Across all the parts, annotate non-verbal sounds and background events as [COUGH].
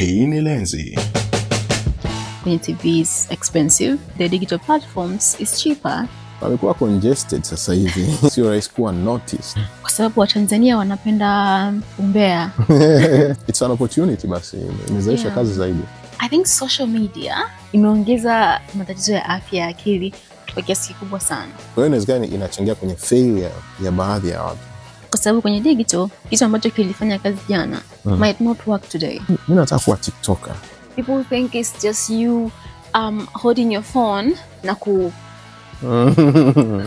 Hii ni Lenzi. Kwenye TV is expensive, the digital platforms is cheaper wamekuwa congested sasa hivi [LAUGHS] sio rahisi kuwa noticed. kwa sababu Watanzania wanapenda umbea. [LAUGHS] It's an opportunity basi imezalisha Yeah. kazi zaidi. I think social media imeongeza matatizo ya afya ya akili kwa kiasi kikubwa sana, Kwa hiyo inawezekana inachangia kwenye failure ya baadhi ya watu. Kwa sababu kwenye digital kitu ambacho kilifanya kazi jana Mm. might not work today. Mimi nataka kuwa tiktoker. People think it's just you um, holding your phone na ku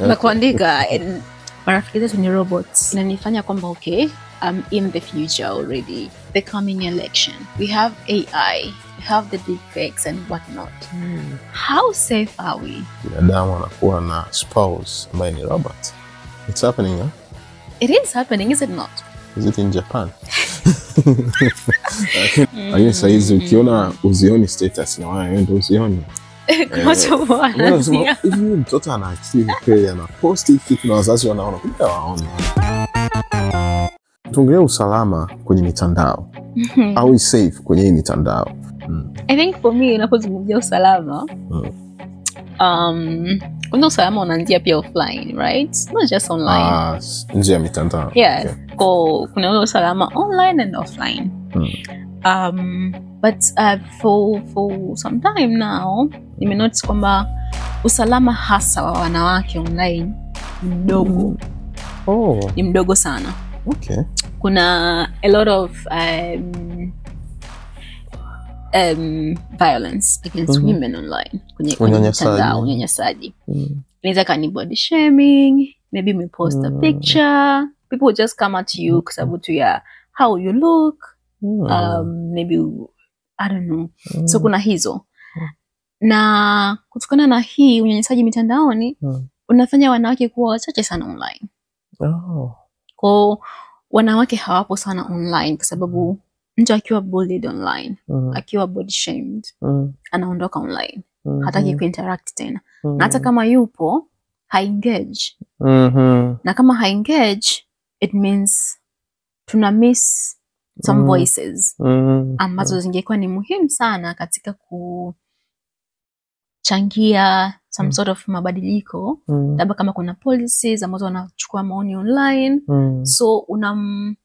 na kuandika and marafiki zetu ni robots inanifanya kwamba okay I'm in the future already the coming election we have AI we have the deepfakes and whatnot how safe are we binadamu anakuwa na spouse ambaye ni robot. It's happening, huh? It is happening is it not Is it in Japan? [LAUGHS] Lakini ukiona uzioni status na wewe ndio uzioni. [LAUGHS] Hivi mtoto ana akili kweli, anaposti kitu na wazazi wanaona, kumbe waona. Tuongelee usalama kwenye mitandao au safe kwenye hii mitandao. Mm. I think for me unapozungumzia usalama Mm. um, kwanza usalama unaanzia pia offline right not just online Ah, nje ya mitandao. Yes. Okay. Ko, kuna ule usalama online and offline. hmm. Um, but uh, for, for some time now nimenotis kwamba usalama hasa wa wanawake online ni mdogo Oh, ni mdogo sana okay. kuna a lot of um, um, violence against Mhm. women online kwenye, mtandao, Unyanyasaji. Mm. inaweza kani body shaming maybe umepost a Mm. picture people will just come at you kwa sababu tu ya how you look Mm. um, maybe i don't know Mm. so kuna hizo na kutokana na hii unyanyasaji mitandaoni Mm. unafanya wanawake kuwa wachache sana online Oh. kwao wanawake hawapo sana online kwa sababu mtu akiwa bullied online Mm. akiwa body shamed Mm. anaondoka online Mhm. hataki kuinteract tena Mhm. na hata kama yupo haengage Mhm. na kama haengage it means tuna miss some Mm. voices Mhm. ambazo zingekuwa ni muhimu sana katika kuchangia some Mm. sort of mabadiliko Mhm. labda kama kuna policies ambazo wanachukua maoni online Mhm. so unam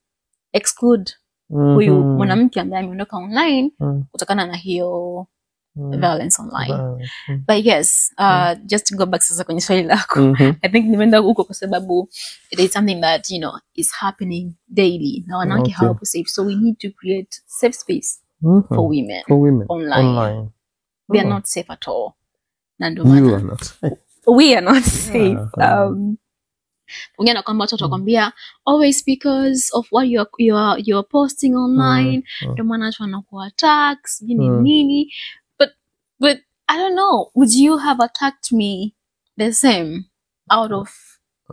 exclude huyu Mhm. mwanamke ambaye ameondoka online Mhm. kutokana na hiyo Mhm. violence online. Mhm. but yes uh, just to go back sasa kwenye swali lako Mhm. I think nimeenda huko kwa sababu it is something that you know is happening daily na wanawake Okay. hawapo safe so we need to create safe space Mhm. for women For women. online. Online. we are Oh. not safe at all na ndio maana are not. we are not safe Yeah. um ongea na kwamba watu watakwambia always because of what you're, you are posting online mm. ndio maana watu wanakuwa attack sijui Mm. nini but but i don't know would you have attacked me the same out of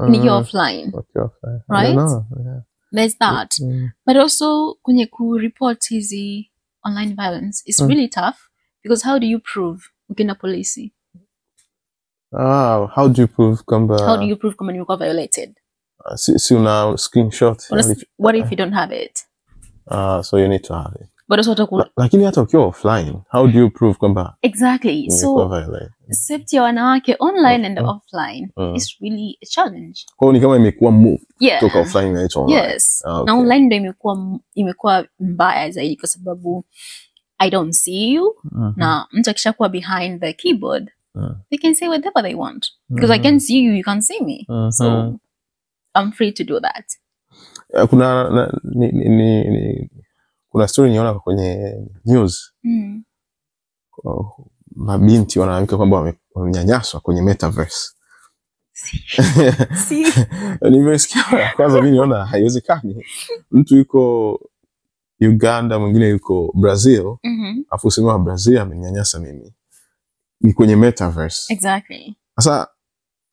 nikiwa Mm. offline Okay, okay. Right? Yeah. there's that Mm. but also kwenye kureport hizi online violence is Mm. really tough because how do you prove ukienda polisi Ah, how do you prove kwamba how do you prove kama nimekuwa violated si, si una screenshot Una- what if you don't have it Ah, so you need to have it but also wataku La- lakini hata ukiwa offline how do you prove kwamba exactly so safety ya wanawake online and Mm. offline Mm. is really a challenge Kwa ni kama imekuwa move yeah toka offline na online yes Ah, okay. na online ndio imekuwa imekuwa mbaya zaidi kwa sababu i don't see you Mhm. na mtu akishakuwa behind the keyboard Mm. They can say whatever they want. Because i Mhm. can see you you can't see me. Mhm. so i'm free to do that. Eh, kuna na, ni, ni, ni, kuna story niona kwenye news. Mm. oh, mabinti wanaamka kwamba wamenyanyaswa kwenye metaverse. [LAUGHS] Nimesikia kwanza mi niona haiwezekani. Mtu yuko uganda mwingine yuko brazil. Mhm. afu useme brazil amenyanyasa mimi ni kwenye metaverse. Exactly. Sasa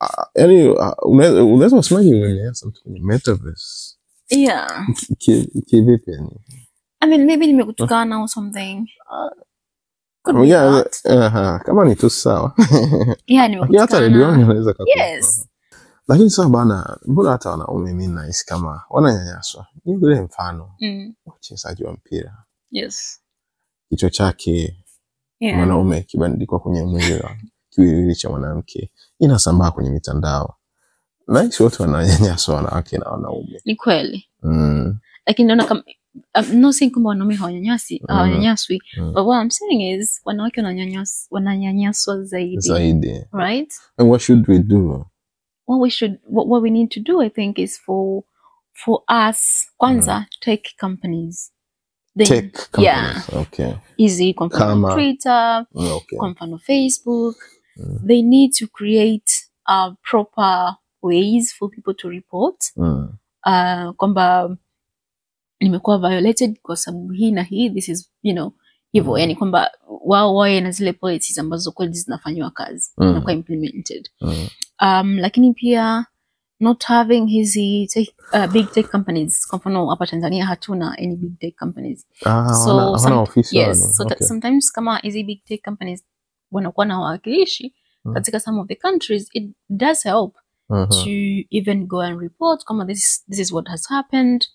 ah, yani ah, unaweza kusemaje usemaje mtu kwenye metaverse. Yeah. Ki- ki- kivipi yani? I mean maybe nimekutukana or something. Anaweza- kama ni tu sawa. [LAUGHS] Hata redioni yes. Lakini sasa bana mbona hata wanaume mi nahisi kama wananyanyaswa? Ni ule mfano. Mm. wachezaji wa mpira. Yes. Kichwa chake Yeah. mwanaume kibandikwa kwenye mwili wa kiwiliwili cha mwanamke inasambaa kwenye mitandao nahisi wote wananyanyaswa wanawake na wanaume Ni kweli. mm. Lakini naona kama I'm not saying kwamba wanaume hawanyanyasi Mm. hawanyanyaswi Mm. but what I'm saying is wanawake wananyanyas- wananyanyaswa zaidi zaidi right and what should we do what we should what, what we need to do i think is for for us kwanza tech companies Then- yeah okay easy kwa mfano twitter Mm, okay kwa mfano facebook Mm. they need to create uh, proper ways for people to report mm. uh, kwamba nimekuwa violated kwa sababu hii na hii this is you know hivyo Mm. yani kwamba wao wawe na zile policies ambazo kweli zinafanyiwa kazi Mm. na kwa implemented Mm. um, lakini pia not having hizi tech, uh, big tech companies kwa mfano hapa tanzania hatuna any big tech companies Ah, So wana, some- ofisi yes so Okay. sometimes kama hizi big tech companies wanakuwa na wawakilishi Mm. katika some of the countries it does help Mhm. to even go and report kama this, is- this is what has happened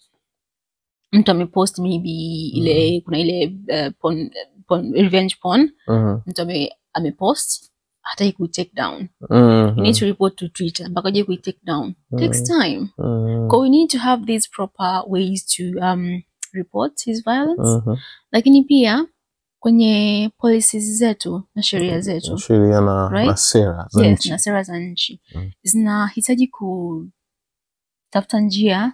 mtu amepost maybe ile kuna ile uh, porn, porn, revenge porn Mhm. mtu ame, amepost hataki ku take down -hmm. you need to report to twitter mpaka je ku take down takes time Mhm. so we need to have these proper ways to um, report his violence Mhm. lakini pia kwenye policies zetu na sheria zetu sheria na, Right? na sera za yes, nchi na sera za nchi Mm. zinahitaji kutafuta njia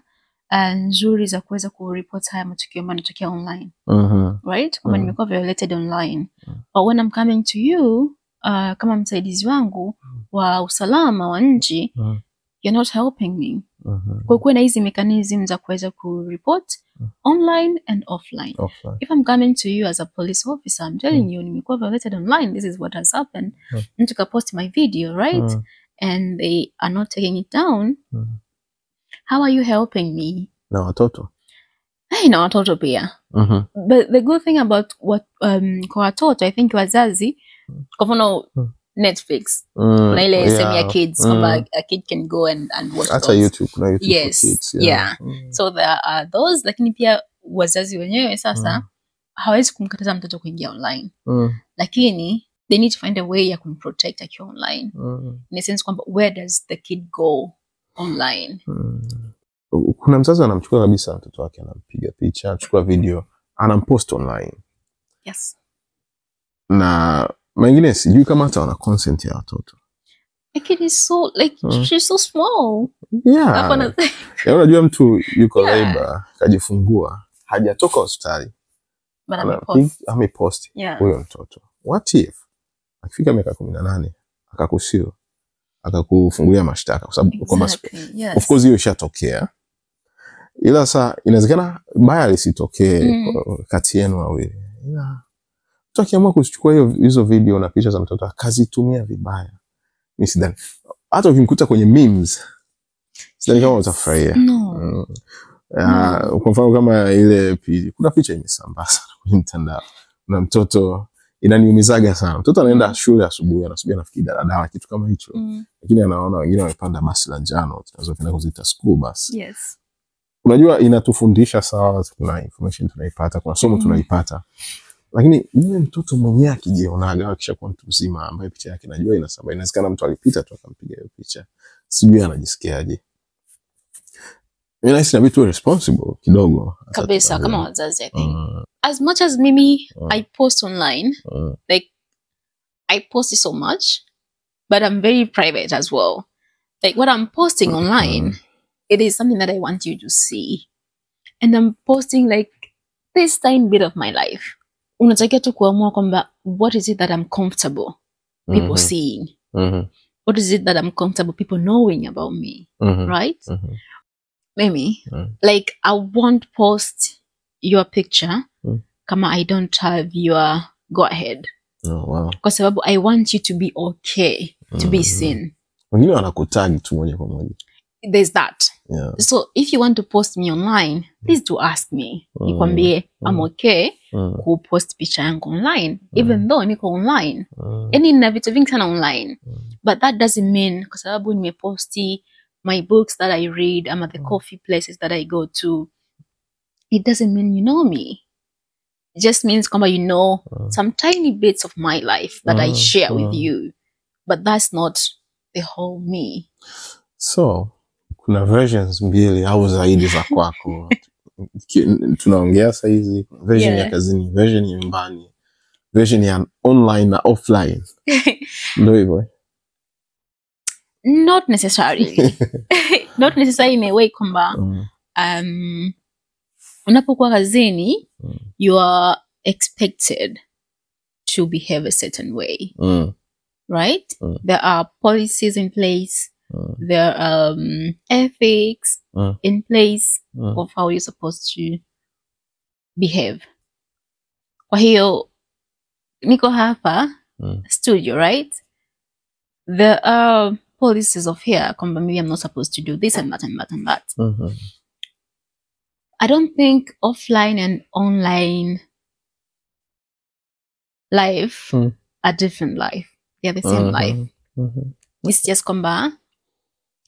uh, nzuri za kuweza kuripot haya matukio ambayo yanatokea online Mhm. right kwamba Mm. nimekuwa violated online Mm. but when I'm coming to you uh, kama msaidizi wangu wa usalama wa nchi Mm. you're not helping me Mhm. kwa kuwe na hizi mechanism za kuweza kuripot Mm. online and offline Offline. if I'm coming to you as a police officer, I'm telling you, nimekuwa violated online, this is what has happened. Mm. Mtu kapost my video, right? Mm. And they are not taking it down. Mm. How are you helping me? na watoto Hey, na watoto pia. Mhm. But the good thing about what um, kwa watoto, I think wazazi, kwa mfano Mm. Netflix, Mm, na ile sehemu ya kids, Mm. kwamba a kid can go and, and watch hata youtube kuna youtube Yes, for kids, yeah. Mm. So there are those, lakini pia wazazi wenyewe sasa Mm. hawezi kumkataza mtoto kuingia online. Mm. lakini they need to find a way ya kumprotect akiwa online Mm. in a sense kwamba where does the kid go online Mm. kuna mzazi anamchukua kabisa mtoto wake anampiga picha anachukua video anampost online yes na mengine sijui kama hata wana consent ya watoto the kid is so like Mm. she's so small yeah. Alafu ana- Ya, unajua mtu yuko Yeah. labor kajifungua hajatoka hospitali amepost. huyo mtoto what if akifika miaka kumi na nane akakusiwa akakufungulia mashtaka kwa sababu exactly yes of course hiyo ishatokea ila saa inawezekana baya lisitokee Mm. kati yenu wawili ila mtu akiamua kuzichukua hiyo hizo video na picha za mtoto akazitumia vibaya. Mimi sidhani. Hata ukimkuta kwenye memes sidhani kama utafurahia. No. Ah, kwa mfano kama ile kuna picha imesambaa sana kwenye mtandao. Na mtoto inaniumizaga sana. Mtoto anaenda shule asubuhi anasubiri anafikiri daladala kitu kama hicho. Mm. lakini anaona wengine wamepanda basi la njano tunazopenda kuzita school bus. Yes. Unajua inatufundisha sawa kuna information tunaipata kuna somo Mm. tunaipata lakini yule mtoto mwenyewe akijionaga akishakuwa mtu mzima ambaye picha yake najua inasambaa inawezekana mtu alipita tu akampiga hiyo picha sijui anajisikiaje mi nahisi nabidi tuwe responsible kidogo kabisa kama wazazi i think Mm, as much as mimi Mm. i post online mm, like I post so much, but I'm very private as well. Like what I'm posting online, it is something that I want you to see. And I'm posting like this tiny bit of my life. Unatakiwa tu kuamua kwamba what is it that I'm comfortable people mhm, seeing? mhm, What is it that I'm comfortable people knowing about me? mhm, Right? mhm, Mimi, Mm. like I won't post your picture Mm. kama I don't have your go ahead. Oh, wow. Kwa sababu I want you to be okay to be Mhm. seen. wengine wanakutani tu moja kwa moja there's that. Yeah. So if you want to post me online, please do ask me. Mm. Nikwambie I'm Mm. okay mm, kupost picha yangu online even though niko online. mm, Yani nina vitu vingi sana online. Mm. But that doesn't mean kwa sababu nimeposti my books that I read ama the Mm. coffee places that I go to. It doesn't mean you know me. it just means kwamba you know Mm. some tiny bits of my life that I Mm, share with mm. you, but that's not the whole me. so kuna versions mbili au zaidi za kwako tunaongea sahizi version Yeah. ya kazini version ya nyumbani version ya online na offline [LAUGHS] ndo hivyo eh? not necessarily. [LAUGHS] not necessarily in a way kwamba Mm, um, unapokuwa kazini Mm. you are expected to behave a certain way mm, right Mm. there are policies in place there are um, ethics Mm. in place mm. of how you're supposed to behave kwa hiyo niko hapa Mm. studio right there are policies of here kwamba maybe i'm not supposed to do this and that and that and that Mhm. I don't think offline and online life Hmm. are different life. They're the same Mhm. life. Mhm. It's just kwamba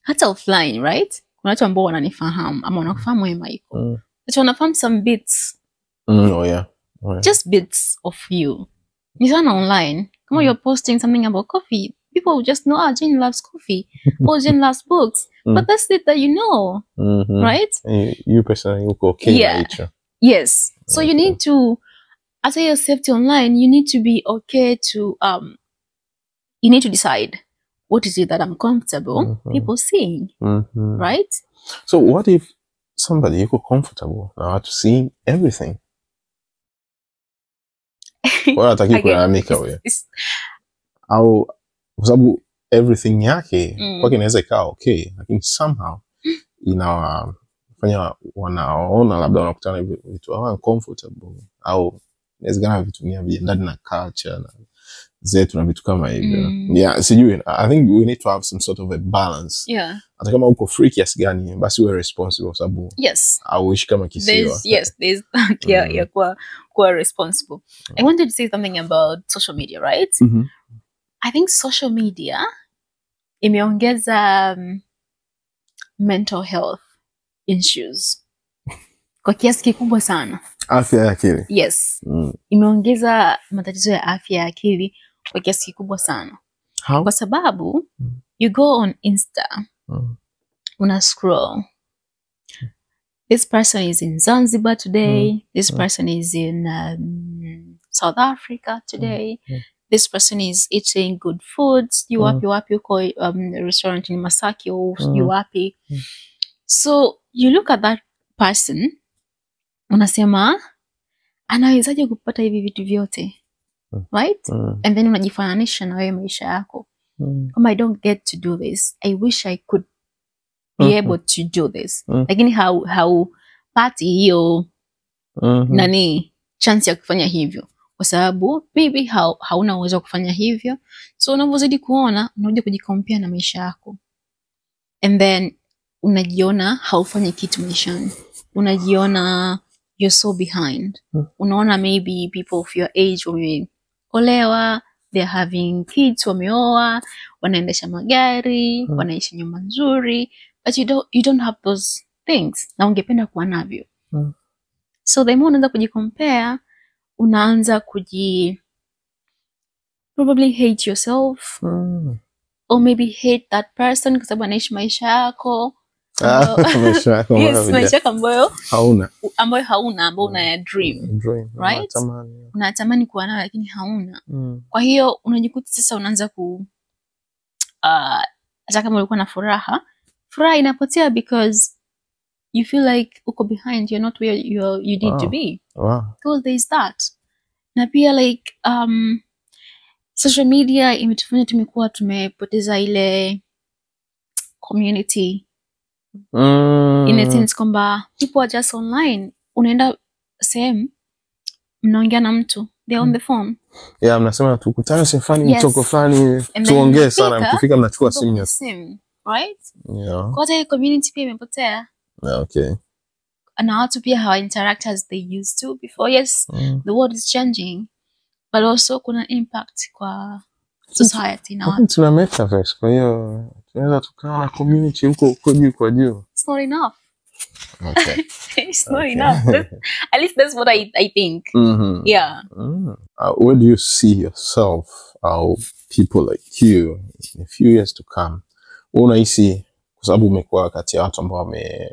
hata offline, right? Kuna watu ambao wananifahamu ama wanakufahamu wewe Michael. Mm. But wanafahamu some bits, Mm, oh yeah. Oh yeah. just bits of you. Ni sana online. Kama Mm. you're posting something about coffee, people will just know, ah, Jane loves coffee. [LAUGHS] or Jane loves books. Mm. But that's it that you know, Mhm. right? Eh, you personally uko okay Yeah. nature Yes. So you need to, as your safety online, you need to be okay to um, you need to decide what is it that I'm comfortable Mhm. people seeing, Mhm. right? so what if somebody yuko comfortable now to seeing everything [LAUGHS] Again, kulalamika huyo au kwa sababu everything yake Mm. kwake inaweza ikawa okay lakini somehow [LAUGHS] inawafanya wanaona labda wanakutana vitu uncomfortable au inawezekana vitu vingine viendani na culture na zetu na vitu kama hivyo Mm. yeah sijui i think we need to have some sort of a balance yeah. hata kama uko free kiasi gani basi uwe responsible kwa sababu Yes. auishi kama kisiwa yes, there's [LAUGHS] that yeah, Mm. yeah, responsible. I wanted to say something about social media, right? Mhm. I think social media imeongeza um, mental health issues kwa kiasi kikubwa sana. afya ya akili Yes. mm. imeongeza matatizo ya afya ya akili kwa kiasi kikubwa sana How? kwa sababu Mm. you go on insta Mm. una scroll this person is in zanzibar today this Mm. person is in um, south africa today Mm. this person is eating good foods you Mm. wapi wapi uko um, restaurant in masaki or Mm. you wapi Mm. so you look at that person unasema anawezaje kupata hivi vitu vyote Mm. Right Mm. and then unajifananisha na wewe maisha yako Mm. kama i don't get to do this i wish i could be Mhm. able to do this Mm. lakini hau haupati hiyo Mhm. nani chance ya kufanya hivyo kwa sababu maybe hau, hauna uwezo wa kufanya hivyo so unavyozidi kuona unakuja kujikompea na maisha yako and then unajiona haufanyi kitu maishani unajiona you're so behind Mm. unaona maybe people of your age wameolewa they're having kids wameoa wanaendesha magari hmm. wanaishi nyumba nzuri but you don't, you don't have those things na ungependa kuwa navyo hmm. so the more unaanza kujikompea unaanza kuji probably hate yourself hmm. or maybe hate that person kwa sababu anaishi maisha yako maisha yako [LAUGHS] yes, mapya. maisha yako ambayo hauna ambayo hauna ambayo unaya dream Dream, Right? unatamani. kuwa nayo lakini hauna Mm. kwa hiyo unajikuta sasa unaanza ku uh, hata kama ulikuwa na furaha furaha inapotea because you feel like uko behind you're not where you're, you need to be Wow. because there is that na pia like um, social media imetufanya tumekuwa tumepoteza ile community Mm. in a sense kwamba people are just online unaenda sehemu mnaongea na mtu they on the phone Yeah, mnasema tukutane sehemu fulani Yes. mtoko fulani tuongee sana mkifika mnachukua simu right yeah. kwa hiyo community pia imepotea Yeah, okay. na watu pia hawa interact as they used to before yes Mm. the world is changing but also kuna impact kwa society na watu tuna metaverse kwa hiyo tunaweza tukawa na community huko huko juu kwa juu it's not enough Okay. [LAUGHS] it's not Okay. enough. That's- at least that's what I, I think. Mhm. Yeah. Mm. Uh, where do you see yourself au people like you in a few years to come? Unahisi kwa sababu umekuwa kati ya watu ambao wame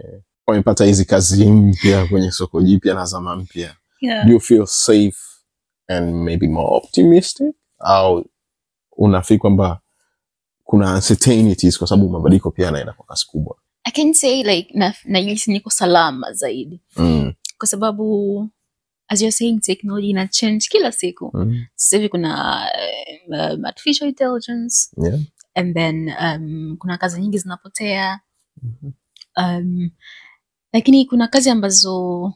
wamepata hizi kazi mpya kwenye soko jipya na zama mpya. Yeah. Do you feel safe and maybe more optimistic au unafikiri kwamba kuna uncertainties kwa sababu mabadiliko pia yanaenda kwa kasi kubwa? I can say like na nahisi niko salama zaidi Mm. kwa sababu as you're saying technology ina change kila siku Mm. sasa hivi kuna um, artificial intelligence Yeah. and then um, kuna kazi nyingi zinapotea Mhm. um, lakini kuna kazi ambazo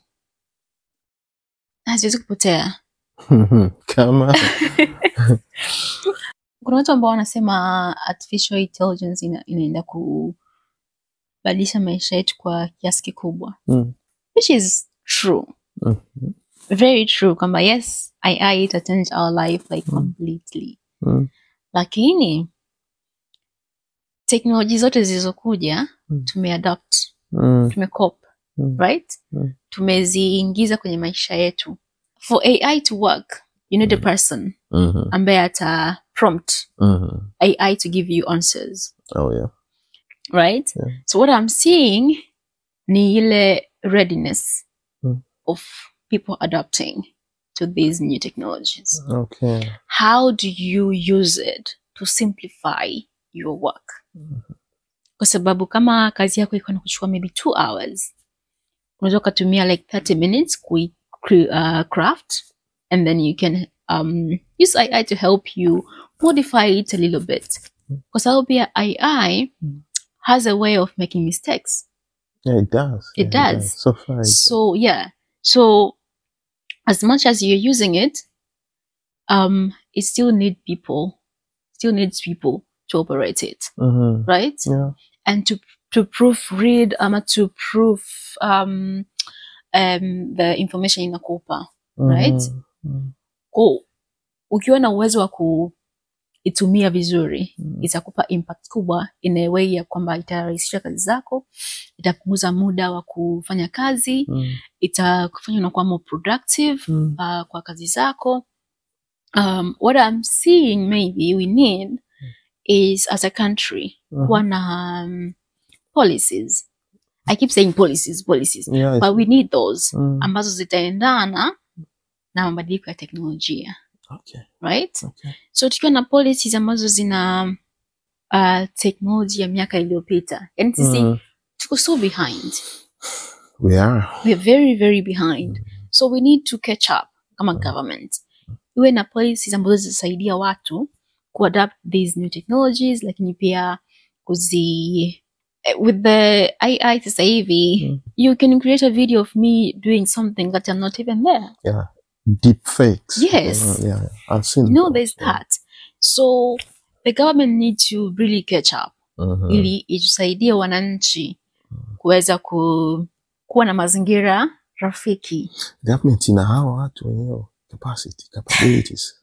haziwezi kupotea [LAUGHS] Kama [LAUGHS] kuna watu ambao wanasema artificial intelligence ina, inaenda kubadilisha maisha yetu kwa kiasi kikubwa Mm. which is true Mhm. very true kwamba yes ai ita change our life like Mm. completely Mm. lakini teknoloji zote zilizokuja Mm. tumeadopt Mm. tumecop Mm. right Mm. tumeziingiza kwenye maisha yetu for ai to work you need a person Mhm. ambaye ata prompt Mhm. ai to give you answers Oh yeah. right Yeah. so what i'm seeing ni ile readiness Mm. of people adapting to these new technologies Okay. how do you use it to simplify your work kwa sababu kama kazi yako iko na kuchukua maybe two hours unaweza ukatumia like 30 minutes kui uh, craft and then you can um, use ai to help you modify it a little bit Because sababu pia ai Mm. has a way of making mistakes Yeah, it does. It Yeah, does. So far, it so yeah so as much as you're using it um it still need people still needs people to operate it Mhm. right Yeah. and to to proofread um to proof um um the information inakupa Right? Mhm. Ko ukiwa na uwezo wa kuitumia vizuri mm. itakupa impact kubwa in a way ya kwamba itarahisisha kazi zako itapunguza muda wa kufanya kazi mm. itakufanya unakuwa more productive mm. uh, kwa kazi zako um, what i'm seeing maybe we need is as a country kuwa na um, policies i keep saying policies policies Yeah, but we need those mm. ambazo zitaendana na mabadiliko ya teknolojia Okay. right Okay. so tukiwa na policies ambazo zina uh, teknoloji ya miaka iliyopita yani sisi Mhm. tuko so behind We are. we are very very behind so we need to catch up kama government iwe na policies ambazo zitasaidia watu kuadapt these new technologies lakini pia kuzi eh, with the ai sasa hivi Mm. you can create a video of me doing something that i'm not even there Yeah. Deep fakes. Yes. Uh, yeah. I've seen you know there's yeah. that so the government needs to really catch up Mhm. ili itusaidie wananchi kuweza ku, kuwa na mazingira rafiki Government ina hawa watu wenyewe capacity, capabilities.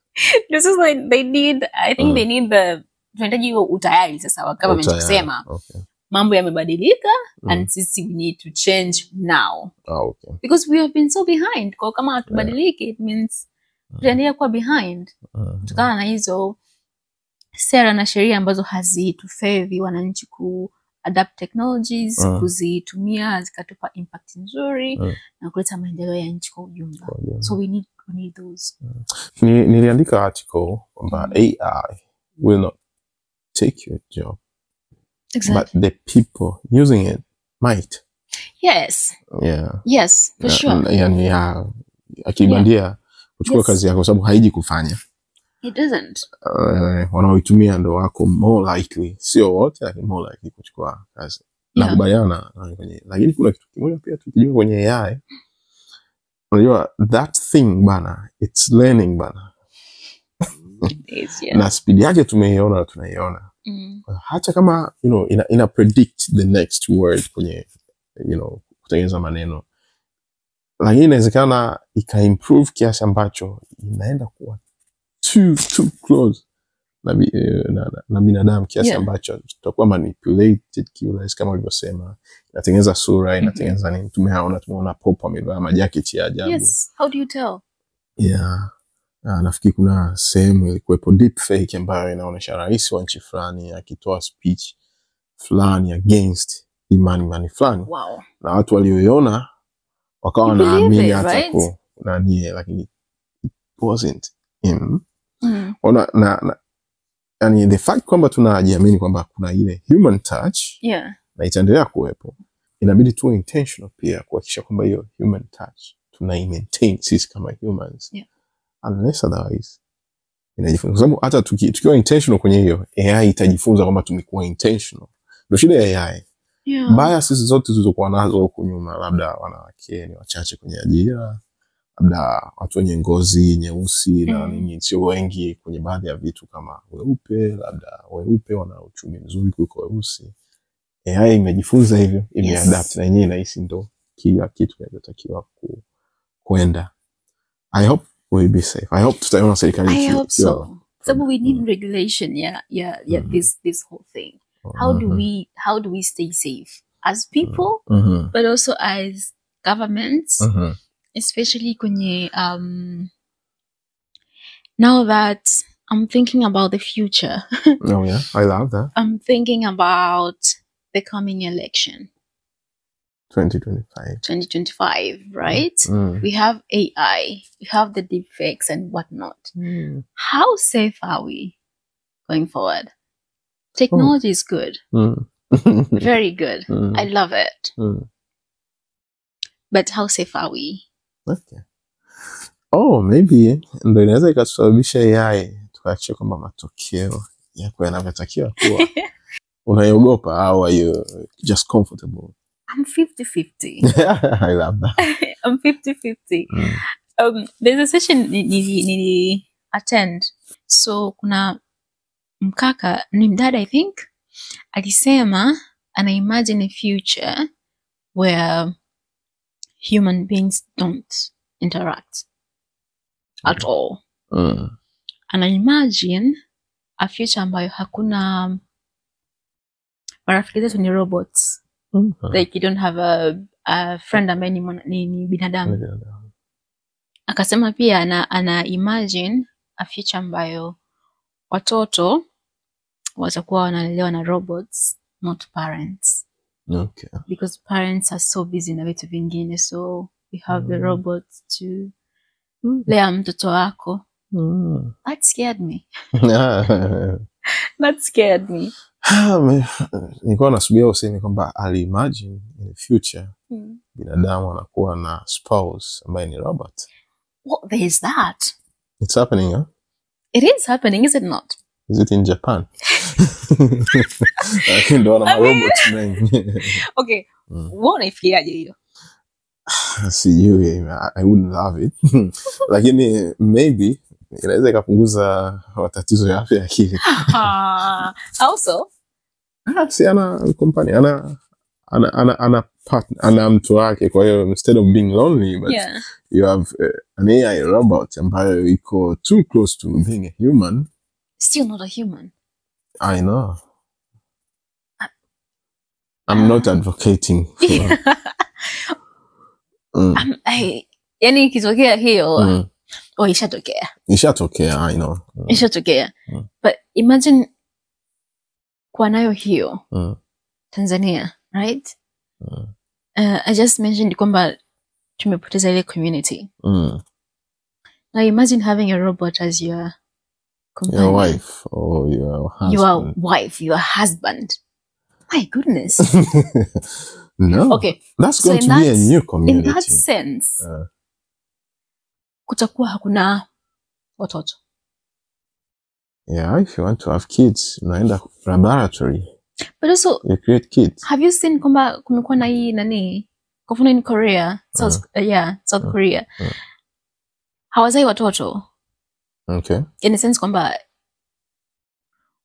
this is like they need i think Mm. they need the tunahitaji utayari sasa wa government kusema Okay. Mambo yamebadilika Mm. and sisi we need to change now. Ah, okay. because we have been so behind. Kwa kama hatubadiliki it means tutaendelea kuwa behind. Mhm. kutokana na hizo sera na sheria ambazo hazitufevi wananchi ku adapt technologies Mm. kuzitumia zikatupa impact nzuri Mm. na kuleta maendeleo ya nchi kwa ujumla. So we need, we need those. Ni- niliandika article kwamba AI will not take your job exactly. but the people using it might. Yes. Yeah. Yes for yeah, sure. yani ya akibandia kuchukua Yes. kazi yako kwa sababu haiji kufanya. It doesn't. Uh, wanaoitumia ndo wako more likely. Sio wote lakini more likely kuchukua kazi. Yeah. nakubaliana na kwenye lakini kuna kitu kimoja pia tukijua kwenye AI unajua that thing bana it's learning bana. It's, yeah. [LAUGHS] na spidi yake tumeiona na tunaiona Mm. hata kama you know, ina, ina predict the next word kwenye you know, kutengeneza maneno lakini inawezekana ika improve kiasi ambacho inaenda kuwa too, too close na, eh, na, na, na binadamu kiasi Yeah. ambacho tutakuwa manipulated kiurahisi kama ulivyosema inatengeneza sura inatengeneza nini tumeaona tumeona pop amevaa majaketi ya ajabu Yes. How do you tell? yeah. Ah, nafikiri kuna sehemu ilikuwepo deep fake ambayo inaonyesha rais wa nchi fulani akitoa speech fulani against imani imani fulani Wow. na watu walioiona wakawa wanaamini hata right? ku nanie lakini it wasn't him Mm. ona na, na yani the fact kwamba tunajiamini kwamba kuna ile human touch Yeah. na itaendelea kuwepo inabidi tuwe intentional pia kuhakikisha kwamba hiyo human touch tunai maintain sisi kama humans Yeah. Unless otherwise inajifunza kwa sababu hata tuki, tukiwa intentional kwenye hiyo AI itajifunza kwamba tumekuwa intentional ndio shida ya AI Yeah. sisi zote zilizokuwa nazo huku nyuma labda wanawake ni wachache kwenye ajira labda watu wenye ngozi nyeusi na Mm. nini sio wengi kwenye baadhi ya vitu kama weupe labda weupe wana uchumi mzuri kuliko weusi AI imejifunza hivyo imeadapt Yes. na yenyewe inahisi ndo kila kitu kinachotakiwa kwenda i hope we'll be safe i hope tutaiona serikali I hope so. So we need regulation, yeah, yeah, yeah. Mm. This this whole thing. How do Mhm. we how do we stay safe as people, Mhm. but also as governments, Mhm. especially kwenye um. Now that I'm thinking about the future, oh yeah i love that [LAUGHS] I'm thinking about the coming election, 2025 2025, right? Mm. We have AI, we have the deepfakes and whatnot. Mm. How safe are we going forward? Technology is good, Mm. [LAUGHS] very good. Mm. I love it. Mm. But how safe are we? Okay. Oh, maybe ndo inaweza ikasababisha AI tukaachia kwamba matokeo yako yanavyotakiwa kuwa. [LAUGHS] Unaiogopa au are you just comfortable? I'm 50 50. [LAUGHS] I love that. [LAUGHS] I'm 50 50. Mm. Um, there's a session nili, nili attend. So kuna mkaka ni mdada I think alisema ana imagine a future where human beings don't interact at all. Mm. ana imagine a future ambayo hakuna marafiki zetu ni robots Mm. like you don't have a, a friend ambaye ni, ni, ni binadamu akasema pia ana, ana imagine a future ambayo watoto watakuwa wanalelewa na robots not parents Okay. because parents are so busy na vitu vingine so we have the Mm. robots to lea mtoto wako Mm. that scared me [LAUGHS] [LAUGHS] that scared Me- Nilikuwa nasubiria useme kwamba aliimagine in the future binadamu anakuwa na spouse ambaye ni robot. what there is that It's happening, huh? it is happening is it not Is it in Japan? [LAUGHS] Lakini ndo wana marobots mengi. [LAUGHS] okay Mm. wewe unaifikiriaje hiyo [SIGHS] sijui I wouldn't love it [LAUGHS] lakini maybe inaweza ikapunguza matatizo ya afya ya akili. [LAUGHS] Also? Ah, si ana kompani ana ana ana ana, partner, ana mtu wake. Kwa hiyo instead of being lonely but yeah. you have uh, an AI robot ambayo iko too close to being a human. Still not a human. I know. I'm not advocating for, [LAUGHS] mm, Um, I- yani ikitokea hiyo mm. Oh ishatokea ishatokea I know. Mm, ishatokea Mm. but imagine kuwa nayo hiyo. Mm, tanzania right? Mm, uh, i just mentioned kwamba tumepoteza ile community. Mm. now imagine having a robot as your your wife or your husband. Your wife your husband. My goodness. [LAUGHS] No. Okay. That's going so to be a new community in that sense Uh. Kutakuwa hakuna watoto. Yeah if you want to have kids unaenda laboratory. But also you create kids. have you seen kwamba kumekuwa na hii nani? Kwa mfano in korea south, uh, yeah, south Mm. korea. Mm. hawazai watoto. Okay. In a sense kwamba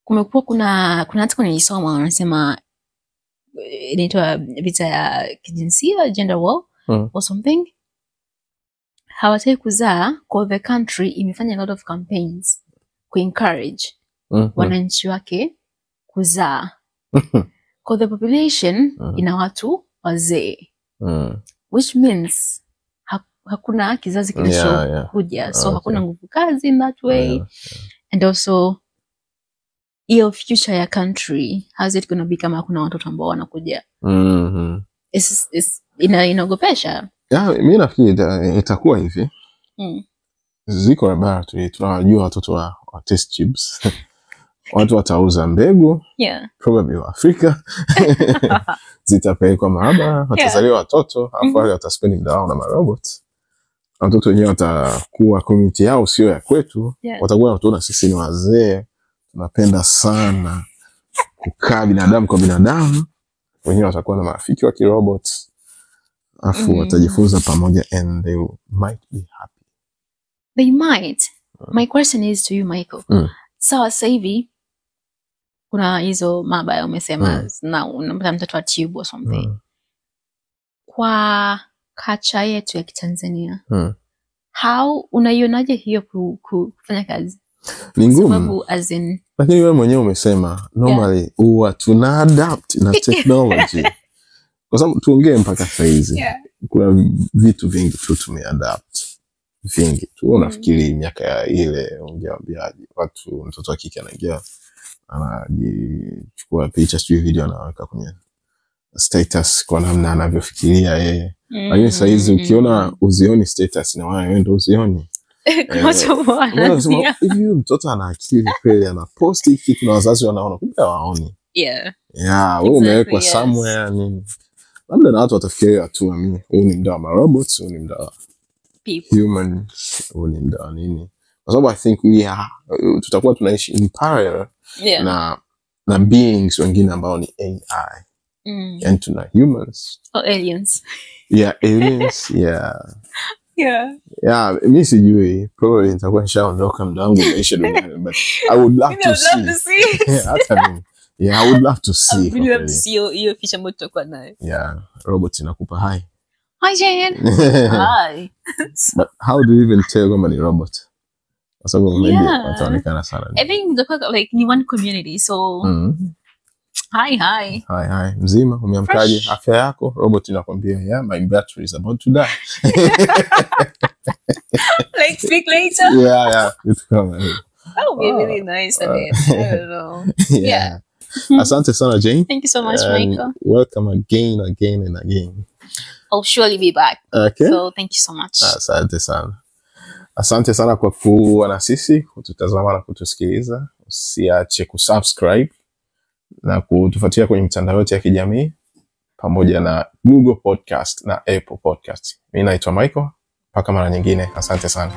kumekuwa kuna kuna hata kwenye isoma wanasema eh, inaitwa vita ya kijinsia gender war Mm. or something hawataki kuzaa kwa the country imefanya a lot of campaigns kuencourage Mhm. wananchi wake kuzaa [LAUGHS] kwa the population Mhm. ina watu wazee Mm. which means ha hakuna kizazi Yeah, yeah. so Okay. hakuna nguvu kazi in that way Yeah. and also hiyo future ya country how's it gonna be kama hakuna watoto ambao wanakuja Mhm. It's- it's- ina inaogopesha mi nafikiri itakuwa hivi mm. ziko laboratory tunawajua watoto wa, wa test tubes [LAUGHS] watu watauza mbegu yeah probably wa Afrika [LAUGHS] zitapelekwa maabara, watazaliwa watoto alafu mm -hmm. wataspendi muda wao na marobot. Watoto wenyewe watakuwa community yao sio ya kwetu, Yeah. watakuwa watuona sisi ni wazee, tunapenda sana kukaa binadamu kwa binadamu. Wenyewe watakuwa na marafiki wa kirobot, alafu Mm. watajifunza pamoja and they might be happy. they might my question is to you michael Mm. sawa sasa hivi kuna hizo mabaya umesema Mm. na unapata mtoto wa tube or something Mm. kwa kacha yetu ya kitanzania Mm. how unaionaje hiyo ku, ku, kufanya kazi Ni ngumu. lakini wewe mwenyewe umesema normally huwa tuna adapt na [LAUGHS] technology kwa sababu tuongee mpaka saizi Yeah. kuna vitu vingi tu tumeadapt. Vingi tu. Mm. unafikiri miaka ya ile ungeambiaje watu mtoto wa kike anaingia anajichukua picha sijui video anaweka kwenye status kwa namna anavyofikiria yeye. Lakini sahizi ukiona uzioni status na wewe ndio uzioni. [LAUGHS] Hivi huyu mtoto ana akili kweli? Anaposti hiki? Kitu na wazazi wanaona kumbe hawaoni. Yeah. Yeah, we umewekwa somewhere nini labda na watu watafikiria hatua mi huu ni mda wa marobots huu ni mda wa human, huu ni mda wa nini? Kwa sababu i think we are, tutakuwa tunaishi in parallel yeah. na na beings wengine ambao ni ai mm. yani tuna humans. Oh, aliens. Yeah aliens [LAUGHS] yeah. Yeah. Yeah mi sijui. Probably nitakuwa nishaondoka mda wangu maisha duniani but i would love to see to see. [LAUGHS] Yeah, hata mimi yeah i would love to see I would love to see hiyo picha ambayo tutakuwa nayo yeah robot inakupa hi. hi Jane. [LAUGHS] hi. But how do you even tell kama ni robot? Kwa sababu maybe wataonekana sana. I think the like ni one community so mm. hi hi. Hi, hi. mzima umeamkaje? Afya yako? Robot inakwambia yeah my battery is about to die. [LAUGHS] Like speak later. Yeah yeah. It's coming. that would be really nice I mean. I don't know. [LAUGHS] Yeah [LAUGHS] asante sana jane. Thank you so much and Michael. welcome again again and again. I'll surely be back. Okay. So thank you so much. Asante sana. Asante sana kwa kuwa na sisi kututazama na kutusikiliza. Usiache kusubscribe na kutufuatilia kwenye mitandao yote ya kijamii pamoja na google podcast na apple podcast. Mimi naitwa michael. Mpaka mara nyingine. Asante sana